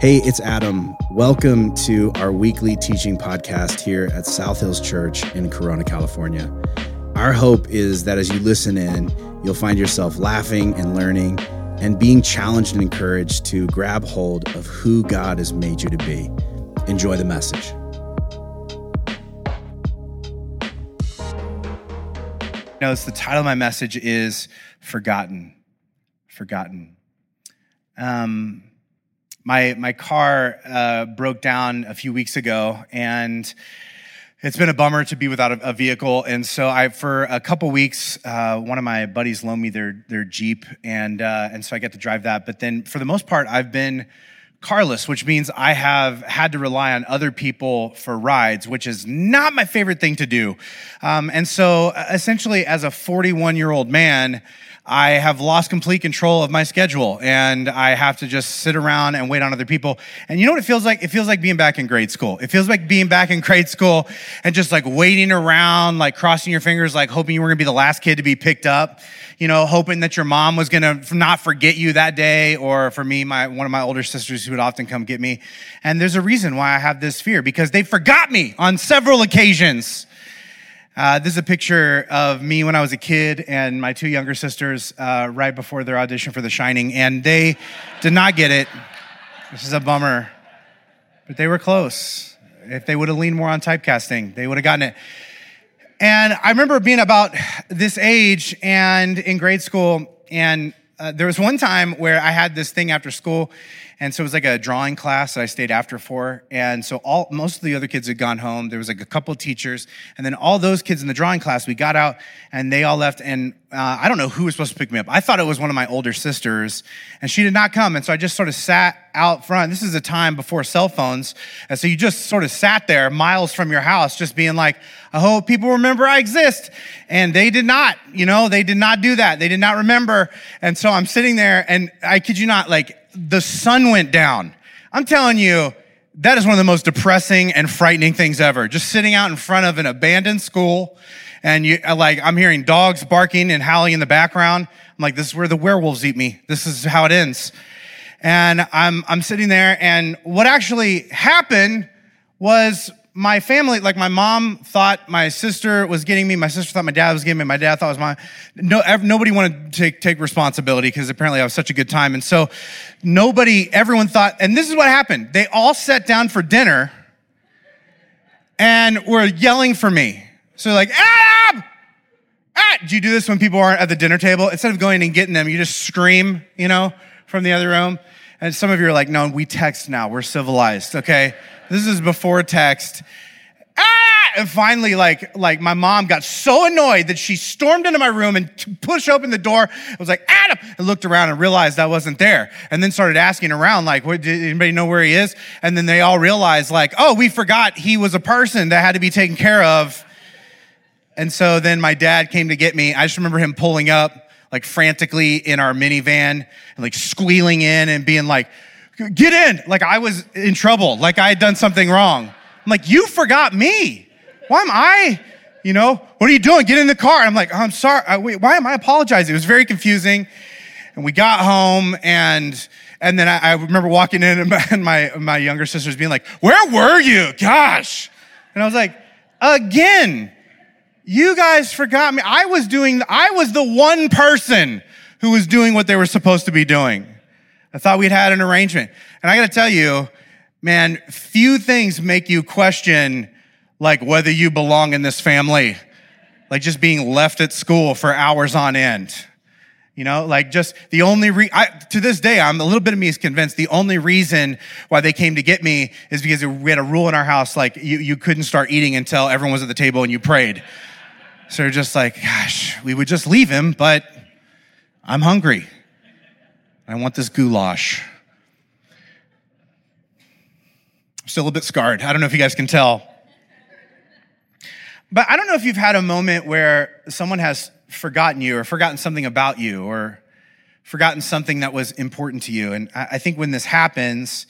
Hey, it's Adam. Welcome to our weekly teaching podcast here at South Hills Church in Corona, California. Our hope is that as you listen in, you'll find yourself laughing and learning and being challenged and encouraged to grab hold of who God has made you to be. Enjoy the message. Notice the title of my message is Forgotten. Forgotten. Um, my my car uh, broke down a few weeks ago, and it's been a bummer to be without a, a vehicle. And so I, for a couple weeks, uh, one of my buddies loaned me their their Jeep, and uh, and so I get to drive that. But then for the most part, I've been carless, which means I have had to rely on other people for rides, which is not my favorite thing to do. Um, and so uh, essentially, as a 41 year old man, I have lost complete control of my schedule and I have to just sit around and wait on other people. And you know what it feels like? It feels like being back in grade school. It feels like being back in grade school and just like waiting around, like crossing your fingers, like hoping you were gonna be the last kid to be picked up, you know, hoping that your mom was gonna not forget you that day. Or for me, my, one of my older sisters who would often come get me. And there's a reason why I have this fear because they forgot me on several occasions. Uh, this is a picture of me when I was a kid and my two younger sisters uh, right before their audition for The Shining, and they did not get it. This is a bummer, but they were close. If they would have leaned more on typecasting, they would have gotten it. And I remember being about this age and in grade school, and uh, there was one time where I had this thing after school, and so it was like a drawing class that I stayed after for. And so all most of the other kids had gone home. There was like a couple teachers, and then all those kids in the drawing class, we got out and they all left. And uh, I don't know who was supposed to pick me up. I thought it was one of my older sisters, and she did not come. And so I just sort of sat out front. This is a time before cell phones, and so you just sort of sat there miles from your house, just being like, "I hope people remember I exist." And they did not. You know, they did not do that. They did not remember. And so I'm sitting there, and I kid you not, like the sun went down. I'm telling you, that is one of the most depressing and frightening things ever. Just sitting out in front of an abandoned school and you uh, like I'm hearing dogs barking and howling in the background. I'm like, this is where the werewolves eat me. This is how it ends. And I'm I'm sitting there, and what actually happened was my family, like my mom thought my sister was getting me. My sister thought my dad was getting me. My dad thought it was my, no, nobody wanted to take, take responsibility because apparently I was such a good time. And so nobody, everyone thought, and this is what happened. They all sat down for dinner and were yelling for me. So like, Adam! Ah! Do you do this when people aren't at the dinner table? Instead of going and getting them, you just scream, you know, from the other room. And some of you are like, no, we text now. We're civilized, okay? This is before text. Ah! And finally, like, like my mom got so annoyed that she stormed into my room and pushed open the door. I was like, Adam! And looked around and realized I wasn't there. And then started asking around, like, what, did anybody know where he is? And then they all realized, like, oh, we forgot he was a person that had to be taken care of. And so then my dad came to get me. I just remember him pulling up like frantically in our minivan and like squealing in and being like, get in. Like I was in trouble, like I had done something wrong. I'm like, you forgot me. Why am I, you know, what are you doing? Get in the car. I'm like, I'm sorry. I, wait, why am I apologizing? It was very confusing. And we got home and, and then I, I remember walking in and my, and my, my younger sisters being like, where were you? Gosh. And I was like, again, you guys forgot me. I was doing, I was the one person who was doing what they were supposed to be doing. I thought we'd had an arrangement. And I got to tell you, man, few things make you question like whether you belong in this family. Like just being left at school for hours on end. You know, like just the only re- I, to this day, I'm a little bit of me is convinced the only reason why they came to get me is because we had a rule in our house, like you, you couldn't start eating until everyone was at the table and you prayed. So they're just like, gosh, we would just leave him, but I'm hungry. I want this goulash. I'm still a bit scarred. I don't know if you guys can tell. But I don't know if you've had a moment where someone has forgotten you or forgotten something about you or forgotten something that was important to you. And I think when this happens,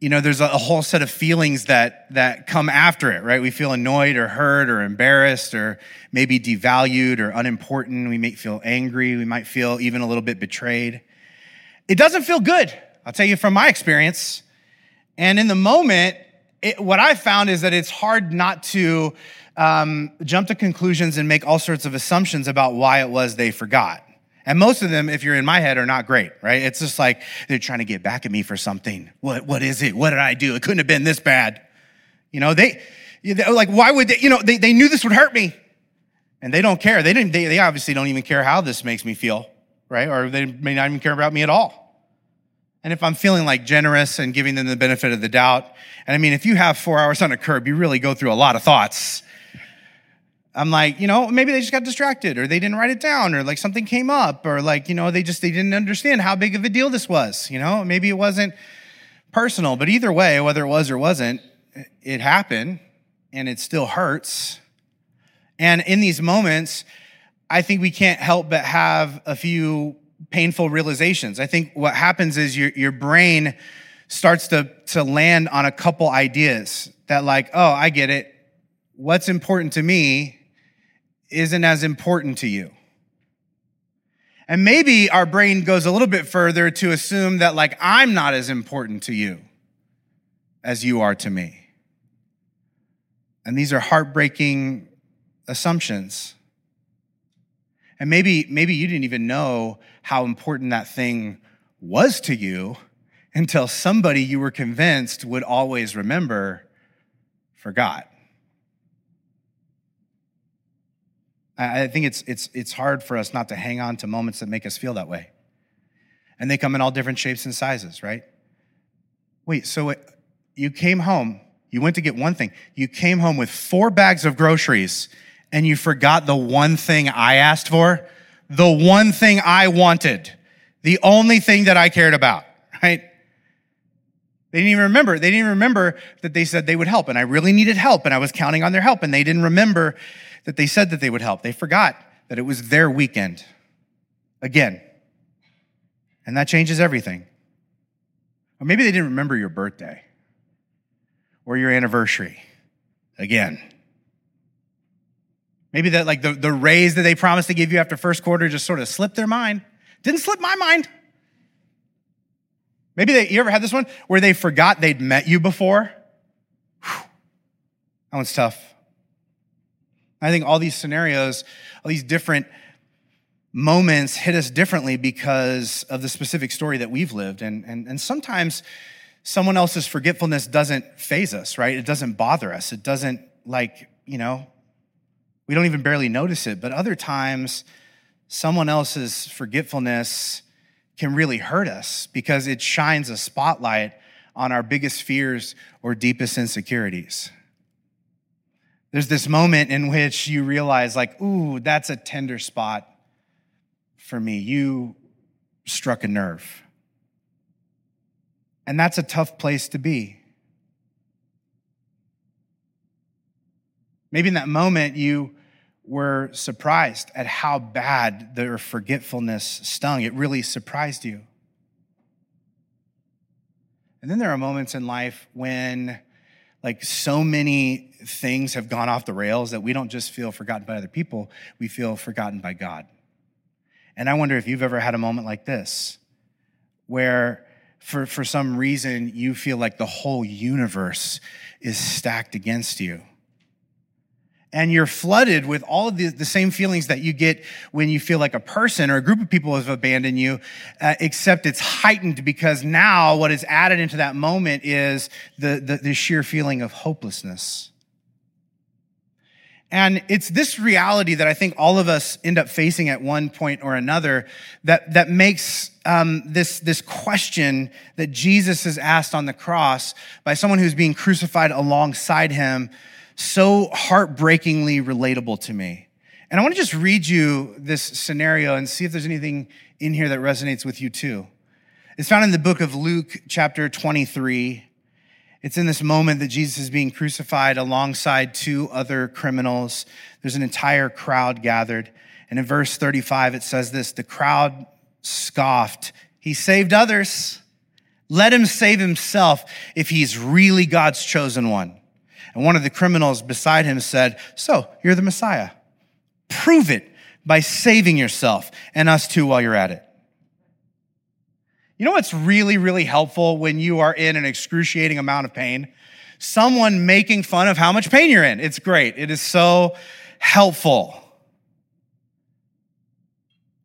you know, there's a whole set of feelings that, that come after it, right? We feel annoyed or hurt or embarrassed or maybe devalued or unimportant. We may feel angry. We might feel even a little bit betrayed. It doesn't feel good. I'll tell you from my experience, And in the moment, it, what I found is that it's hard not to um, jump to conclusions and make all sorts of assumptions about why it was they forgot. And most of them, if you're in my head, are not great, right? It's just like they're trying to get back at me for something. What, what is it? What did I do? It couldn't have been this bad. You know, they, like, why would they, you know, they, they knew this would hurt me and they don't care. They didn't, they, they obviously don't even care how this makes me feel, right? Or they may not even care about me at all. And if I'm feeling like generous and giving them the benefit of the doubt, and I mean, if you have four hours on a curb, you really go through a lot of thoughts. I'm like, you know, maybe they just got distracted or they didn't write it down or like something came up or like, you know, they just, they didn't understand how big of a deal this was, you know, maybe it wasn't personal, but either way, whether it was or wasn't, it happened and it still hurts. And in these moments, I think we can't help but have a few painful realizations. I think what happens is your, your brain starts to, to land on a couple ideas that, like, oh, I get it. What's important to me isn't as important to you. And maybe our brain goes a little bit further to assume that, like, I'm not as important to you as you are to me. And these are heartbreaking assumptions. And maybe, maybe you didn't even know how important that thing was to you until somebody you were convinced would always remember forgot. I think it's, it's, it's hard for us not to hang on to moments that make us feel that way. And they come in all different shapes and sizes, right? Wait, so it, you came home, you went to get one thing, you came home with four bags of groceries and you forgot the one thing I asked for, the one thing I wanted, the only thing that I cared about, right? They didn't even remember. They didn't even remember that they said they would help. And I really needed help and I was counting on their help. And they didn't remember that they said that they would help. They forgot that it was their weekend again. And that changes everything. Or maybe they didn't remember your birthday or your anniversary again. Maybe that like the, the raise that they promised to give you after first quarter just sort of slipped their mind. Didn't slip my mind. Maybe they, you ever had this one where they forgot they'd met you before? Whew. That one's tough. I think all these scenarios, all these different moments hit us differently because of the specific story that we've lived. And, and, and sometimes someone else's forgetfulness doesn't faze us, right? It doesn't bother us. It doesn't like, you know, we don't even barely notice it. But other times, someone else's forgetfulness can really hurt us because it shines a spotlight on our biggest fears or deepest insecurities. There's this moment in which you realize, like, ooh, that's a tender spot for me. You struck a nerve. And that's a tough place to be. Maybe in that moment, you were surprised at how bad their forgetfulness stung. It really surprised you. And then there are moments in life when, like, so many things have gone off the rails that we don't just feel forgotten by other people, we feel forgotten by God. And I wonder if you've ever had a moment like this where, for, for some reason, you feel like the whole universe is stacked against you and you're flooded with all of the, the, same feelings that you get when you feel like a person or a group of people have abandoned you, uh, except it's heightened because now what is added into that moment is the, the, the sheer feeling of hopelessness. And it's this reality that I think all of us end up facing at one point or another that, that makes um, this, this question that Jesus is asked on the cross by someone who's being crucified alongside him so heartbreakingly relatable to me. And I want to just read you this scenario and see if there's anything in here that resonates with you too. It's found in the book of Luke, chapter 23. It's in this moment that Jesus is being crucified alongside two other criminals. There's an entire crowd gathered. And in verse 35, it says this The crowd scoffed. He saved others. Let him save himself if he's really God's chosen one. And one of the criminals beside him said, So, you're the Messiah. Prove it by saving yourself and us too while you're at it. You know what's really, really helpful when you are in an excruciating amount of pain? Someone making fun of how much pain you're in. It's great. It is so helpful.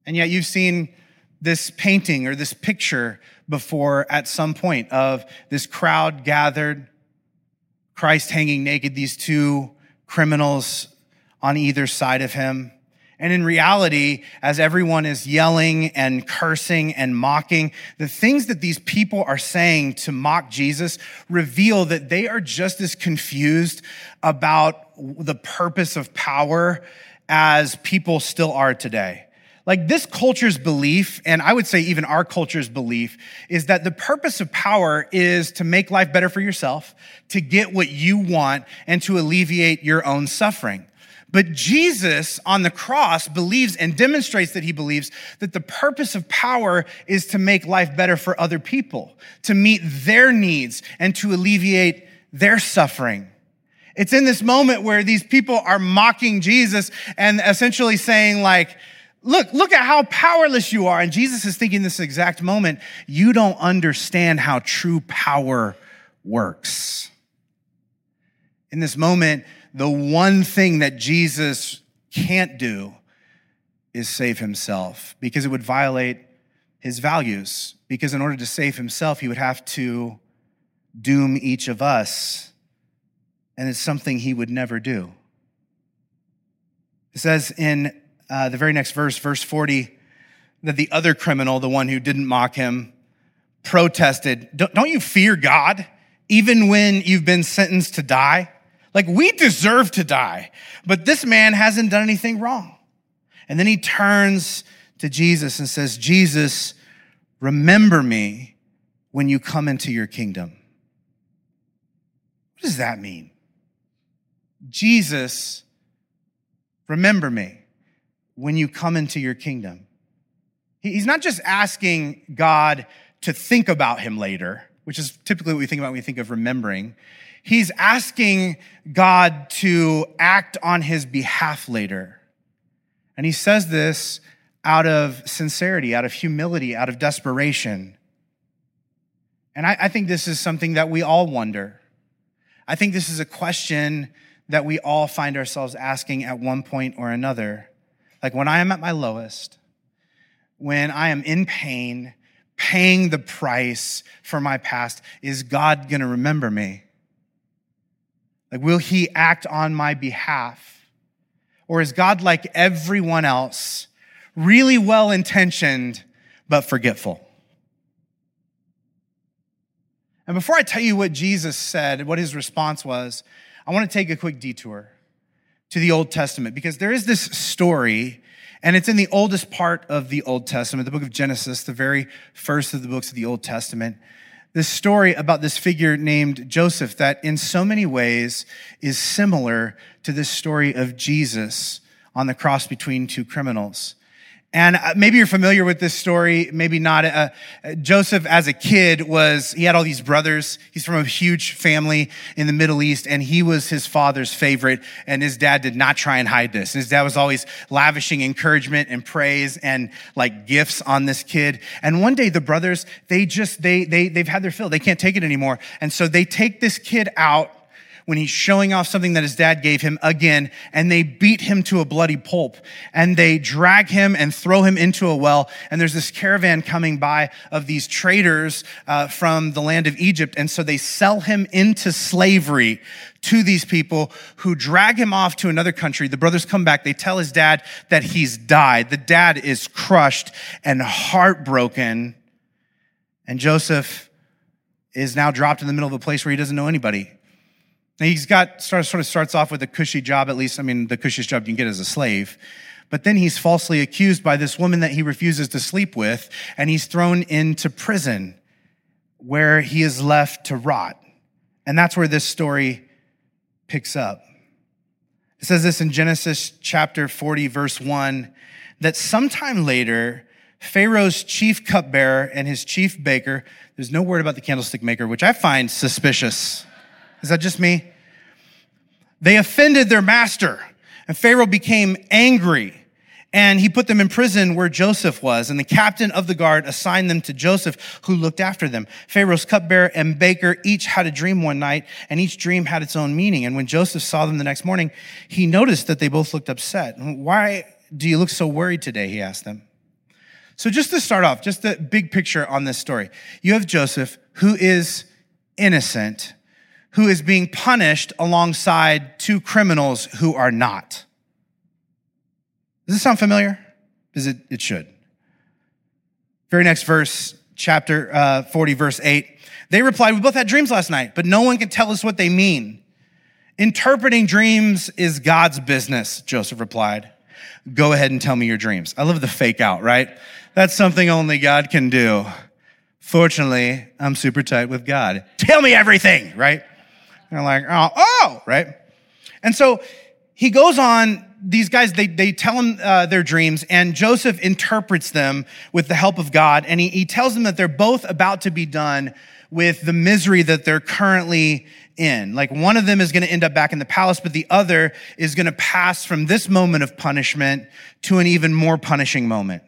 And yet you've seen this painting or this picture before at some point of this crowd gathered, Christ hanging naked, these two criminals on either side of him. And in reality, as everyone is yelling and cursing and mocking, the things that these people are saying to mock Jesus reveal that they are just as confused about the purpose of power as people still are today. Like this culture's belief, and I would say even our culture's belief, is that the purpose of power is to make life better for yourself, to get what you want, and to alleviate your own suffering. But Jesus on the cross believes and demonstrates that he believes that the purpose of power is to make life better for other people, to meet their needs, and to alleviate their suffering. It's in this moment where these people are mocking Jesus and essentially saying, like, Look, look at how powerless you are. And Jesus is thinking this exact moment, you don't understand how true power works. In this moment, the one thing that Jesus can't do is save himself because it would violate his values. Because in order to save himself, he would have to doom each of us. And it's something he would never do. It says in uh, the very next verse, verse 40, that the other criminal, the one who didn't mock him, protested, Don't you fear God even when you've been sentenced to die? Like, we deserve to die, but this man hasn't done anything wrong. And then he turns to Jesus and says, Jesus, remember me when you come into your kingdom. What does that mean? Jesus, remember me when you come into your kingdom. He's not just asking God to think about him later, which is typically what we think about when we think of remembering. He's asking God to act on his behalf later. And he says this out of sincerity, out of humility, out of desperation. And I, I, think this is something that we all wonder. I think this is a question that we all find ourselves asking at one point or another. Like when I am at my lowest, when I am in pain, paying the price for my past, is God going to remember me? Like, will He act on my behalf? Or is God like everyone else, really well intentioned, but forgetful? And before I tell you what Jesus said, what his response was, I want to take a quick detour to the Old Testament because there is this story, and it's in the oldest part of the Old Testament, the book of Genesis, the very first of the books of the Old Testament. This story about this figure named Joseph that in so many ways is similar to this story of Jesus on the cross between two criminals. And uh, maybe you're familiar with this story, maybe not. Uh, Joseph, as a kid, was, he had all these brothers. He's from a huge family in the Middle East, and he was his father's favorite. And his dad did not try and hide this. His dad was always lavishing encouragement and praise and like gifts on this kid. And one day the brothers, they just, they, they, they've had their fill. They can't take it anymore. And so they take this kid out when he's showing off something that his dad gave him again, and they beat him to a bloody pulp, and they drag him and throw him into a well. And there's this caravan coming by of these traders uh, from the land of Egypt, and so they sell him into slavery to these people who drag him off to another country. The brothers come back. They tell his dad that he's died. The dad is crushed and heartbroken. And Joseph is now dropped in the middle of a place where he doesn't know anybody. He's got sort of starts off with a cushy job, at least, I mean, the cushiest job you can get as a slave. But then he's falsely accused by this woman that he refuses to sleep with, and he's thrown into prison where he is left to rot. And that's where this story picks up. It says this in Genesis chapter 40, verse 1 that sometime later, Pharaoh's chief cupbearer and his chief baker, there's no word about the candlestick maker, which I find suspicious. Is that just me? They offended their master, and Pharaoh became angry. And he put them in prison where Joseph was. And the captain of the guard assigned them to Joseph, who looked after them. Pharaoh's cupbearer and baker each had a dream one night, and each dream had its own meaning. And when Joseph saw them the next morning, he noticed that they both looked upset. Why do you look so worried today? He asked them. So just to start off, just the big picture on this story. You have Joseph, who is innocent, who is being punished alongside two criminals who are not. Does this sound familiar? Because it, it should. Very next verse, chapter uh, 40, verse 8. They replied, We both had dreams last night, but no one can tell us what they mean. Interpreting dreams is God's business, Joseph replied. Go ahead and tell me your dreams. I love the fake out, right? That's something only God can do. Fortunately, I'm super tight with God. Tell me everything, right? They're like, oh, oh, right? And so he goes on these guys, they, they tell him uh, their dreams, and Joseph interprets them with the help of God. And he, he tells them that they're both about to be done with the misery that they're currently in. Like one of them is going to end up back in the palace, but the other is going to pass from this moment of punishment to an even more punishing moment.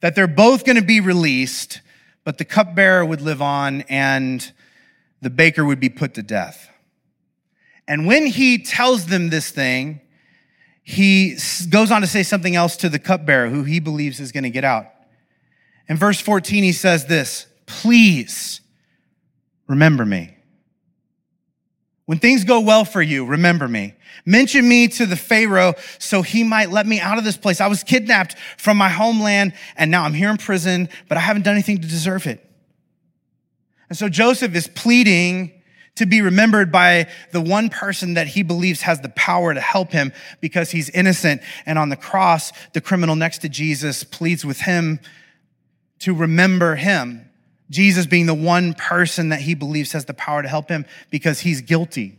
That they're both going to be released, but the cupbearer would live on and the baker would be put to death. And when he tells them this thing, he goes on to say something else to the cupbearer who he believes is going to get out. In verse 14, he says this, please remember me. When things go well for you, remember me. Mention me to the Pharaoh so he might let me out of this place. I was kidnapped from my homeland and now I'm here in prison, but I haven't done anything to deserve it. And so Joseph is pleading to be remembered by the one person that he believes has the power to help him because he's innocent. And on the cross, the criminal next to Jesus pleads with him to remember him. Jesus being the one person that he believes has the power to help him because he's guilty.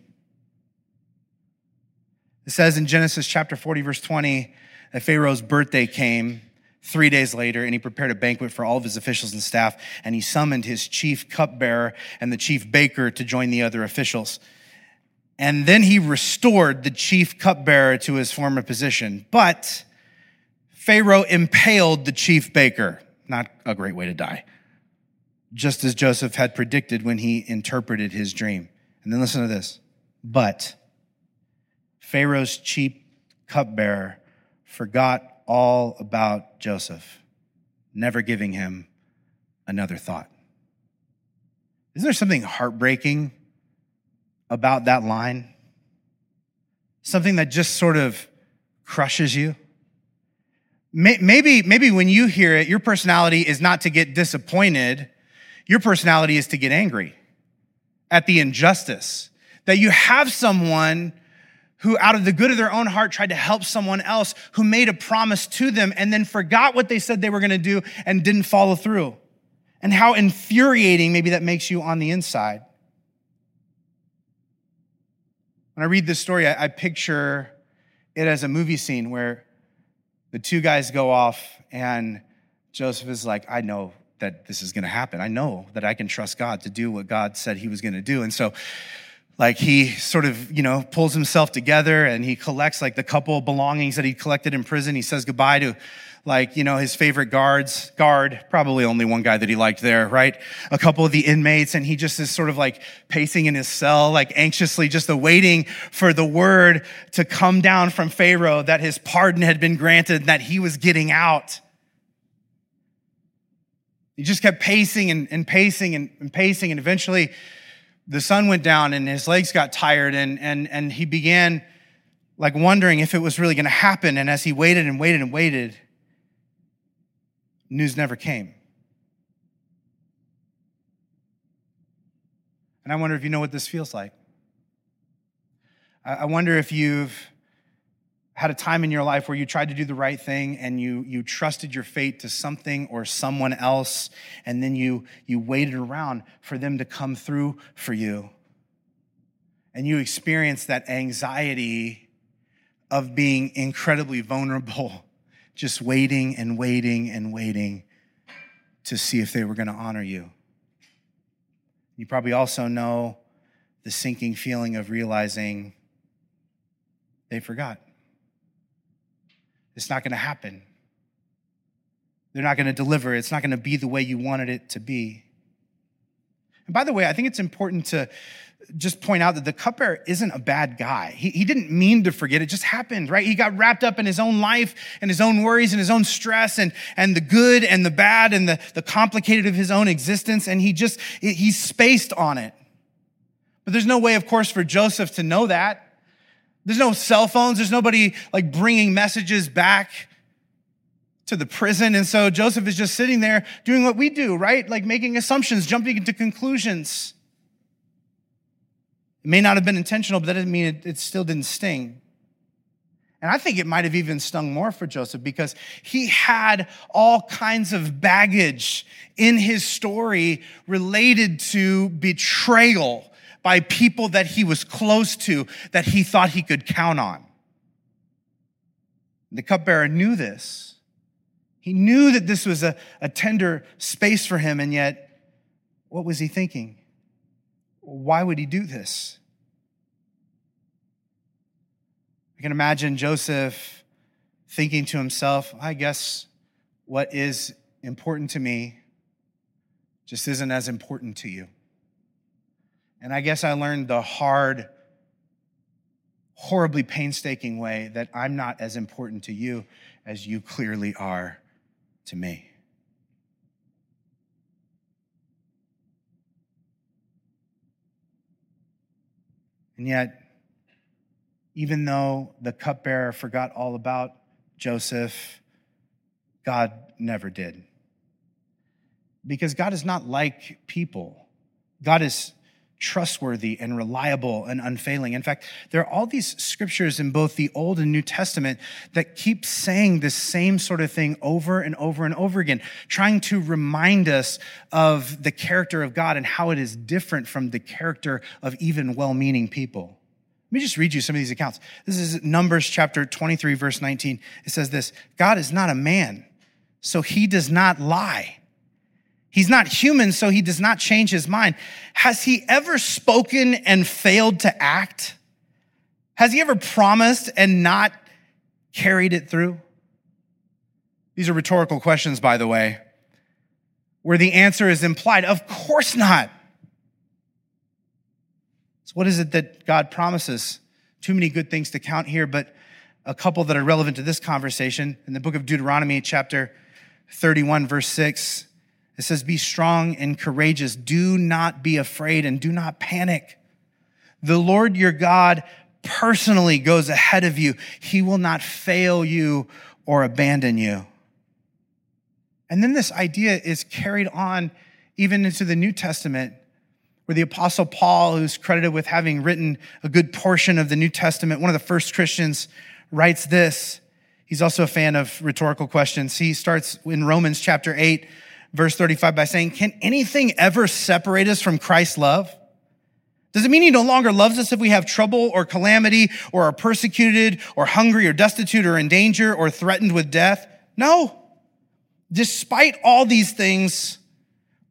It says in Genesis chapter 40, verse 20, that Pharaoh's birthday came three days later, and he prepared a banquet for all of his officials and staff, and he summoned his chief cupbearer and the chief baker to join the other officials. And then he restored the chief cupbearer to his former position. But Pharaoh impaled the chief baker. Not a great way to die. Just as Joseph had predicted when he interpreted his dream. And then listen to this. But Pharaoh's chief cupbearer forgot all about Joseph, never giving him another thought. Isn't there something heartbreaking about that line? Something that just sort of crushes you? Maybe, maybe when you hear it, your personality is not to get disappointed. Your personality is to get angry at the injustice that you have someone who out of the good of their own heart tried to help someone else who made a promise to them and then forgot what they said they were going to do and didn't follow through. And how infuriating maybe that makes you on the inside. When I read this story, I, I picture it as a movie scene where the two guys go off and Joseph is like, I know that this is going to happen. I know that I can trust God to do what God said he was going to do. And so like he sort of, you know, pulls himself together and he collects like the couple of belongings that he collected in prison. He says goodbye to like, you know, his favorite guards, guard, probably only one guy that he liked there, right? A couple of the inmates, and he just is sort of like pacing in his cell, like anxiously just awaiting for the word to come down from Pharaoh that his pardon had been granted, that he was getting out. He just kept pacing and, and pacing and, and pacing, and eventually the sun went down and his legs got tired and, and, and he began like wondering if it was really going to happen. And as he waited and waited and waited, news never came. And I wonder if you know what this feels like. I wonder if you've had a time in your life where you tried to do the right thing and you, you trusted your fate to something or someone else, and then you, you waited around for them to come through for you. And you experienced that anxiety of being incredibly vulnerable, just waiting and waiting and waiting to see if they were going to honor you. You probably also know the sinking feeling of realizing they forgot it's not going to happen. They're not going to deliver. It's not going to be the way you wanted it to be. And by the way, I think it's important to just point out that the cupbearer isn't a bad guy. He, he didn't mean to forget. It just happened, right? He got wrapped up in his own life and his own worries and his own stress and, and the good and the bad and the, the complicated of his own existence. And he just, he's spaced on it. But there's no way, of course, for Joseph to know that. There's no cell phones. There's nobody like bringing messages back to the prison. And so Joseph is just sitting there doing what we do, right? Like making assumptions, jumping into conclusions. It may not have been intentional, but that doesn't mean it, it still didn't sting. And I think it might have even stung more for Joseph because he had all kinds of baggage in his story related to betrayal by people that he was close to, that he thought he could count on. The cupbearer knew this. He knew that this was a, a tender space for him, and yet, what was he thinking? Why would he do this? I can imagine Joseph thinking to himself, I guess what is important to me just isn't as important to you. And I guess I learned the hard, horribly painstaking way that I'm not as important to you as you clearly are to me. And yet, even though the cupbearer forgot all about Joseph, God never did. Because God is not like people. God is trustworthy and reliable and unfailing. In fact, there are all these scriptures in both the Old and New Testament that keep saying the same sort of thing over and over and over again, trying to remind us of the character of God and how it is different from the character of even well meaning people. Let me just read you some of these accounts. This is Numbers chapter 23, verse 19. It says this God is not a man, so he does not lie He's not human, so he does not change his mind. Has he ever spoken and failed to act? Has he ever promised and not carried it through? These are rhetorical questions, by the way, where the answer is implied. Of course not. So, what is it that God promises? Too many good things to count here, but a couple that are relevant to this conversation. In the book of Deuteronomy, chapter 31, verse 6, it says, Be strong and courageous. Do not be afraid and do not panic. The Lord your God personally goes ahead of you. He will not fail you or abandon you. And then this idea is carried on even into the New Testament, where the Apostle Paul, who's credited with having written a good portion of the New Testament, one of the first Christians, writes this. He's also a fan of rhetorical questions. He starts in Romans chapter 8 verse 35 by saying, Can anything ever separate us from Christ's love? Does it mean he no longer loves us if we have trouble or calamity or are persecuted or hungry or destitute or in danger or threatened with death? No. Despite all these things,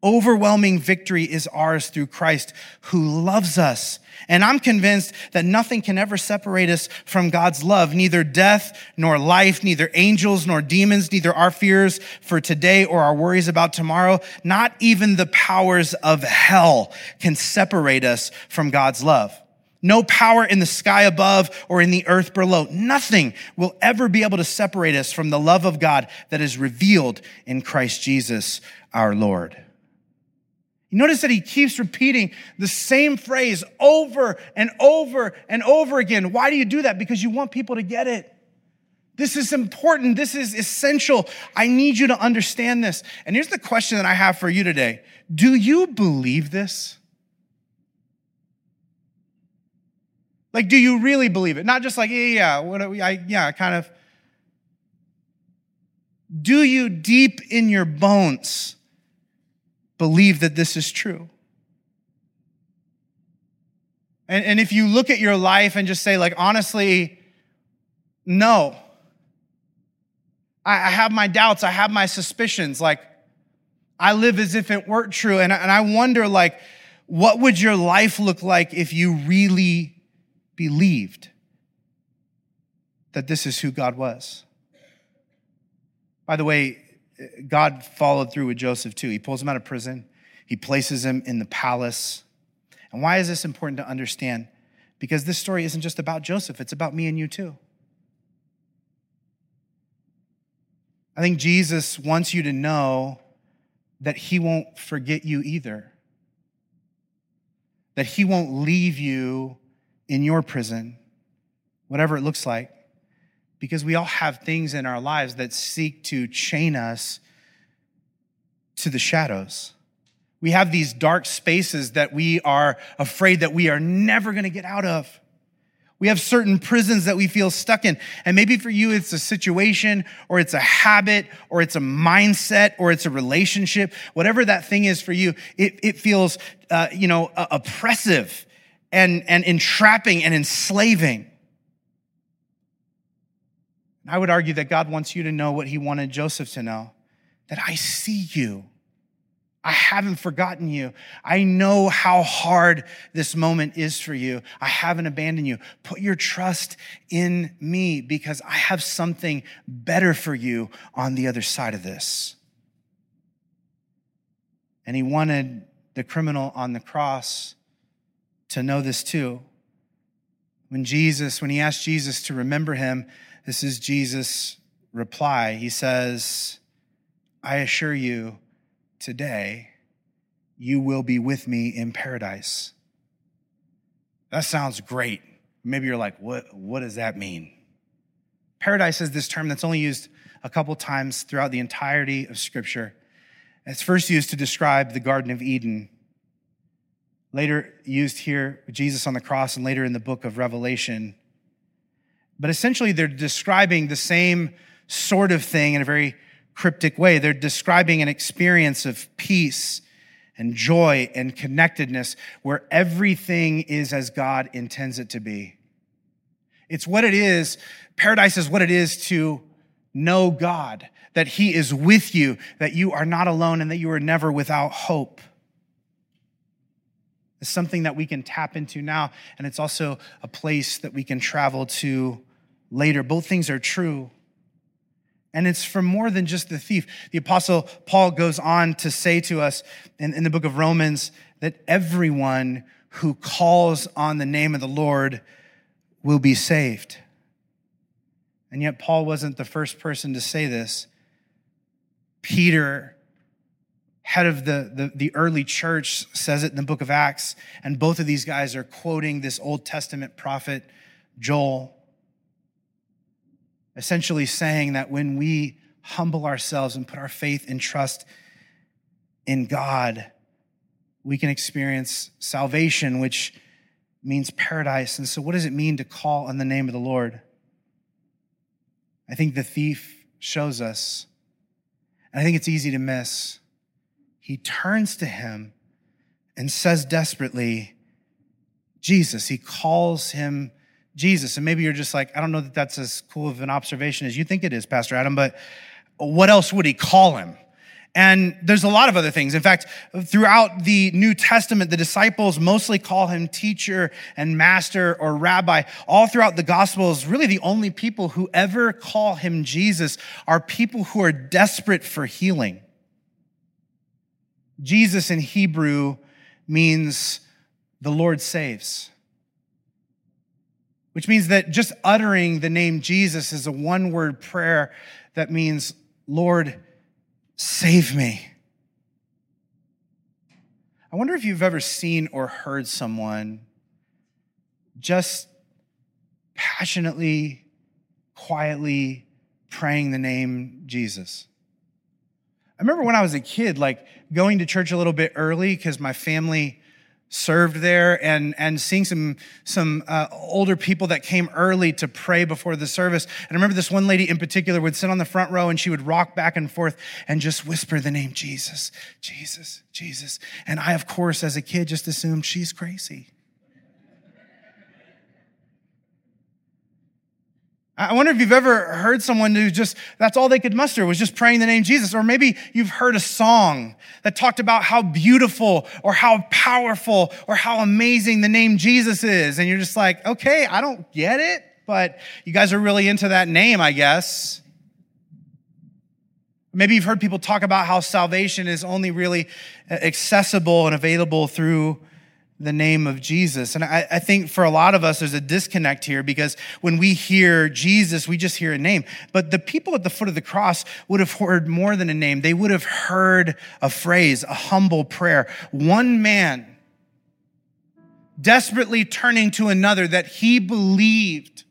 overwhelming victory is ours through Christ who loves us and I'm convinced that nothing can ever separate us from God's love, neither death nor life, neither angels nor demons, neither our fears for today or our worries about tomorrow. Not even the powers of hell can separate us from God's love. No power in the sky above or in the earth below. Nothing will ever be able to separate us from the love of God that is revealed in Christ Jesus our Lord. You notice that he keeps repeating the same phrase over and over and over again. Why do you do that? Because you want people to get it. This is important. This is essential. I need you to understand this. And here's the question that I have for you today Do you believe this? Like, do you really believe it? Not just like, yeah, yeah, what I, yeah, kind of. Do you deep in your bones believe that this is true. And, and if you look at your life and just say, like, honestly, no. I, I have my doubts, I have my suspicions. Like, I live as if it weren't true. And, and I wonder, like, what would your life look like if you really believed that this is who God was? By the way, God followed through with Joseph too. He pulls him out of prison, he places him in the palace. And why is this important to understand? Because this story isn't just about Joseph, it's about me and you too. I think Jesus wants you to know that he won't forget you either, that he won't leave you in your prison, whatever it looks like, because we all have things in our lives that seek to chain us to the shadows. We have these dark spaces that we are afraid that we are never going to get out of. We have certain prisons that we feel stuck in. And maybe for you, it's a situation or it's a habit or it's a mindset or it's a relationship. Whatever that thing is for you, it, it feels, uh, you know, uh, oppressive and, and entrapping and enslaving. I would argue that God wants you to know what he wanted Joseph to know that I see you. I haven't forgotten you. I know how hard this moment is for you. I haven't abandoned you. Put your trust in me because I have something better for you on the other side of this. And he wanted the criminal on the cross to know this too. When Jesus, when he asked Jesus to remember him, this is Jesus' reply. He says, I assure you, today you will be with me in paradise. That sounds great. Maybe you're like, what, what does that mean? Paradise is this term that's only used a couple times throughout the entirety of Scripture. It's first used to describe the Garden of Eden, later used here with Jesus on the cross, and later in the book of Revelation. But essentially, they're describing the same sort of thing in a very cryptic way. They're describing an experience of peace and joy and connectedness where everything is as God intends it to be. It's what it is. Paradise is what it is to know God, that He is with you, that you are not alone, and that you are never without hope. It's something that we can tap into now, and it's also a place that we can travel to later. Both things are true. And it's for more than just the thief. The apostle Paul goes on to say to us in, in, the book of Romans that everyone who calls on the name of the Lord will be saved. And yet, Paul wasn't the first person to say this. Peter, head of the, the, the early church, says it in the book of Acts. And both of these guys are quoting this Old Testament prophet, Joel essentially saying that when we humble ourselves and put our faith and trust in God, we can experience salvation, which means paradise. And so, what does it mean to call on the name of the Lord? I think the thief shows us, and I think it's easy to miss. He turns to him and says desperately, Jesus. He calls him Jesus. And maybe you're just like, I don't know that that's as cool of an observation as you think it is, Pastor Adam, but what else would he call him? And there's a lot of other things. In fact, throughout the New Testament, the disciples mostly call him teacher and master or rabbi. All throughout the Gospels, really the only people who ever call him Jesus are people who are desperate for healing. Jesus in Hebrew means the Lord saves which means that just uttering the name Jesus is a one word prayer that means, Lord, save me. I wonder if you've ever seen or heard someone just passionately, quietly praying the name Jesus. I remember when I was a kid, like going to church a little bit early because my family served there and, and seeing some, some uh, older people that came early to pray before the service. And I remember this one lady in particular would sit on the front row and she would rock back and forth and just whisper the name Jesus, Jesus, Jesus. And I, of course, as a kid, just assumed she's crazy. I wonder if you've ever heard someone who just, that's all they could muster was just praying the name Jesus. Or maybe you've heard a song that talked about how beautiful or how powerful or how amazing the name Jesus is. And you're just like, okay, I don't get it, but you guys are really into that name, I guess. Maybe you've heard people talk about how salvation is only really accessible and available through the name of Jesus. And I, I, think for a lot of us, there's a disconnect here because when we hear Jesus, we just hear a name. But the people at the foot of the cross would have heard more than a name. They would have heard a phrase, a humble prayer. One man desperately turning to another that he believed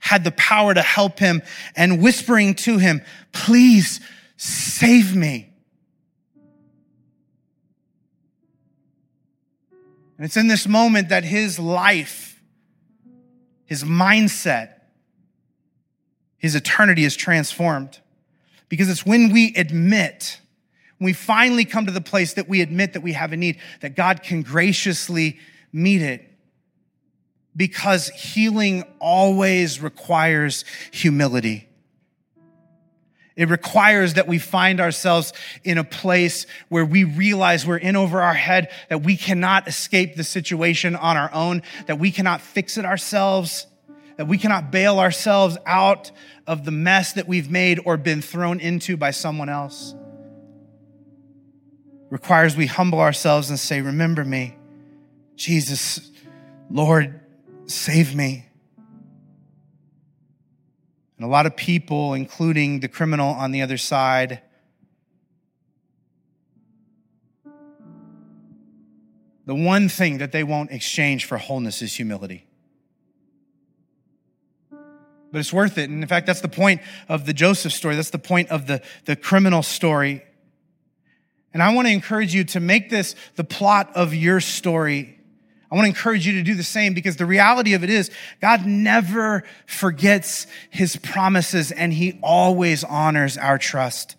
had the power to help him and whispering to him, please save me. And it's in this moment that his life, his mindset, his eternity is transformed. Because it's when we admit, when we finally come to the place that we admit that we have a need, that God can graciously meet it. Because healing always requires humility. It requires that we find ourselves in a place where we realize we're in over our head, that we cannot escape the situation on our own, that we cannot fix it ourselves, that we cannot bail ourselves out of the mess that we've made or been thrown into by someone else. It requires we humble ourselves and say, Remember me, Jesus, Lord, save me. And a lot of people, including the criminal on the other side, the one thing that they won't exchange for wholeness is humility. But it's worth it. And in fact, that's the point of the Joseph story. That's the point of the, the criminal story. And I want to encourage you to make this the plot of your story I want to encourage you to do the same because the reality of it is God never forgets his promises and he always honors our trust.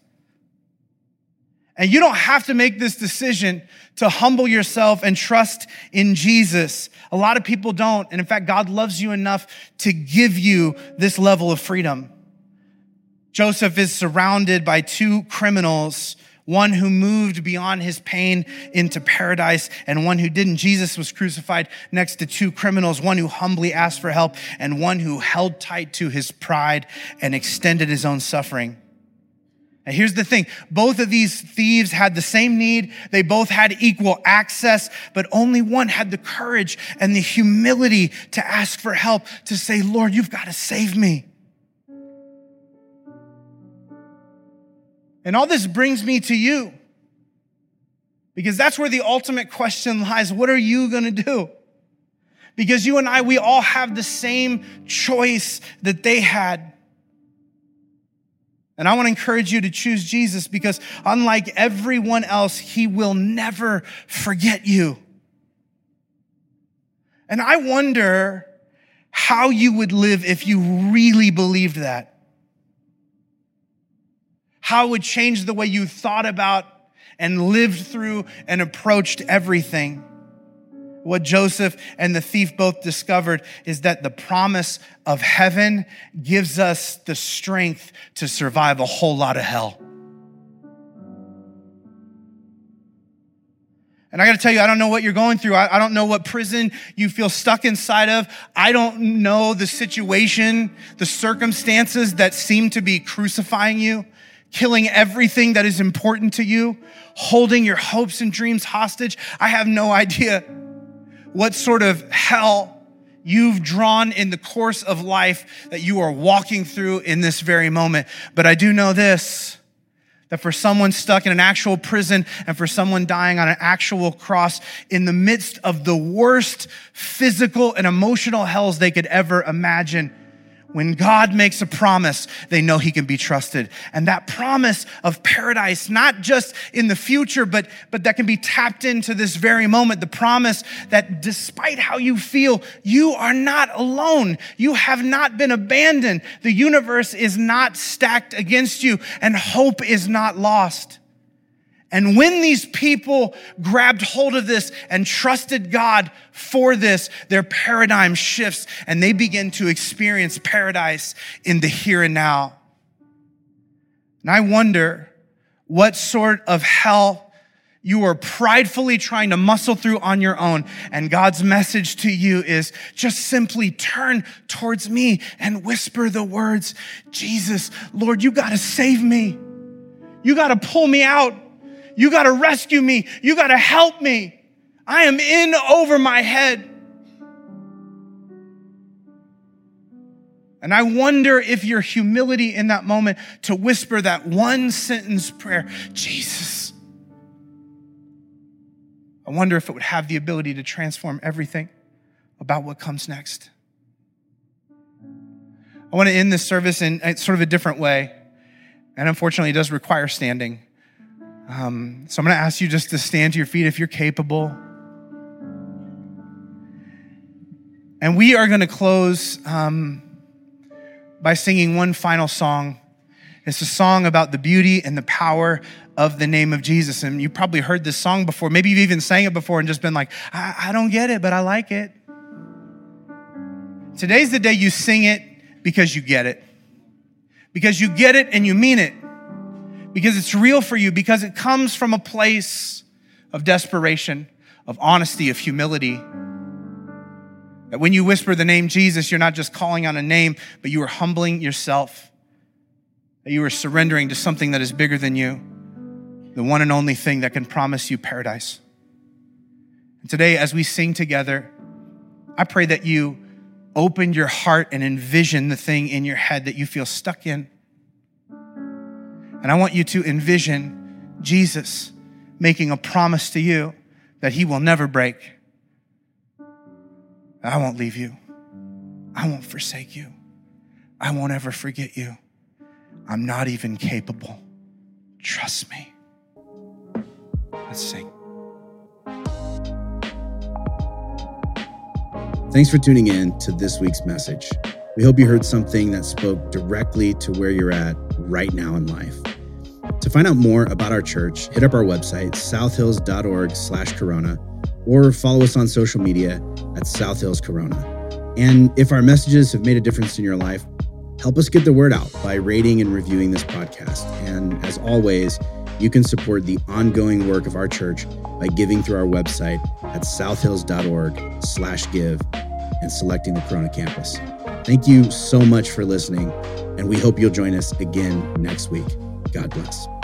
And you don't have to make this decision to humble yourself and trust in Jesus. A lot of people don't. And in fact, God loves you enough to give you this level of freedom. Joseph is surrounded by two criminals one who moved beyond his pain into paradise, and one who didn't. Jesus was crucified next to two criminals, one who humbly asked for help, and one who held tight to his pride and extended his own suffering. And here's the thing. Both of these thieves had the same need. They both had equal access, but only one had the courage and the humility to ask for help, to say, Lord, you've got to save me. And all this brings me to you. Because that's where the ultimate question lies. What are you going to do? Because you and I, we all have the same choice that they had. And I want to encourage you to choose Jesus because unlike everyone else, he will never forget you. And I wonder how you would live if you really believed that how it would change the way you thought about and lived through and approached everything. What Joseph and the thief both discovered is that the promise of heaven gives us the strength to survive a whole lot of hell. And I got to tell you, I don't know what you're going through. I, I, don't know what prison you feel stuck inside of. I don't know the situation, the circumstances that seem to be crucifying you killing everything that is important to you, holding your hopes and dreams hostage. I have no idea what sort of hell you've drawn in the course of life that you are walking through in this very moment. But I do know this that for someone stuck in an actual prison and for someone dying on an actual cross in the midst of the worst physical and emotional hells they could ever imagine when God makes a promise, they know he can be trusted. And that promise of paradise, not just in the future, but, but that can be tapped into this very moment. The promise that despite how you feel, you are not alone. You have not been abandoned. The universe is not stacked against you and hope is not lost. And when these people grabbed hold of this and trusted God for this, their paradigm shifts and they begin to experience paradise in the here and now. And I wonder what sort of hell you are pridefully trying to muscle through on your own. And God's message to you is just simply turn towards me and whisper the words, Jesus, Lord, you got to save me. You got to pull me out. You got to rescue me. You got to help me. I am in over my head. And I wonder if your humility in that moment to whisper that one sentence prayer, Jesus. I wonder if it would have the ability to transform everything about what comes next. I want to end this service in sort of a different way. And unfortunately, it does require standing. Um, so I'm going to ask you just to stand to your feet if you're capable. And we are going to close um, by singing one final song. It's a song about the beauty and the power of the name of Jesus. And you probably heard this song before. Maybe you've even sang it before and just been like, I, I don't get it, but I like it. Today's the day you sing it because you get it. Because you get it and you mean it. Because it's real for you, because it comes from a place of desperation, of honesty, of humility. That when you whisper the name Jesus, you're not just calling on a name, but you are humbling yourself. That you are surrendering to something that is bigger than you, the one and only thing that can promise you paradise. And today, as we sing together, I pray that you open your heart and envision the thing in your head that you feel stuck in. And I want you to envision Jesus making a promise to you that he will never break. I won't leave you. I won't forsake you. I won't ever forget you. I'm not even capable. Trust me. Let's sing. Thanks for tuning in to this week's message. We hope you heard something that spoke directly to where you're at right now in life. To find out more about our church, hit up our website, southhills.org slash corona, or follow us on social media at South Hills Corona. And if our messages have made a difference in your life, help us get the word out by rating and reviewing this podcast. And as always, you can support the ongoing work of our church by giving through our website at southhills.org slash give and selecting the Corona campus. Thank you so much for listening, and we hope you'll join us again next week. God bless.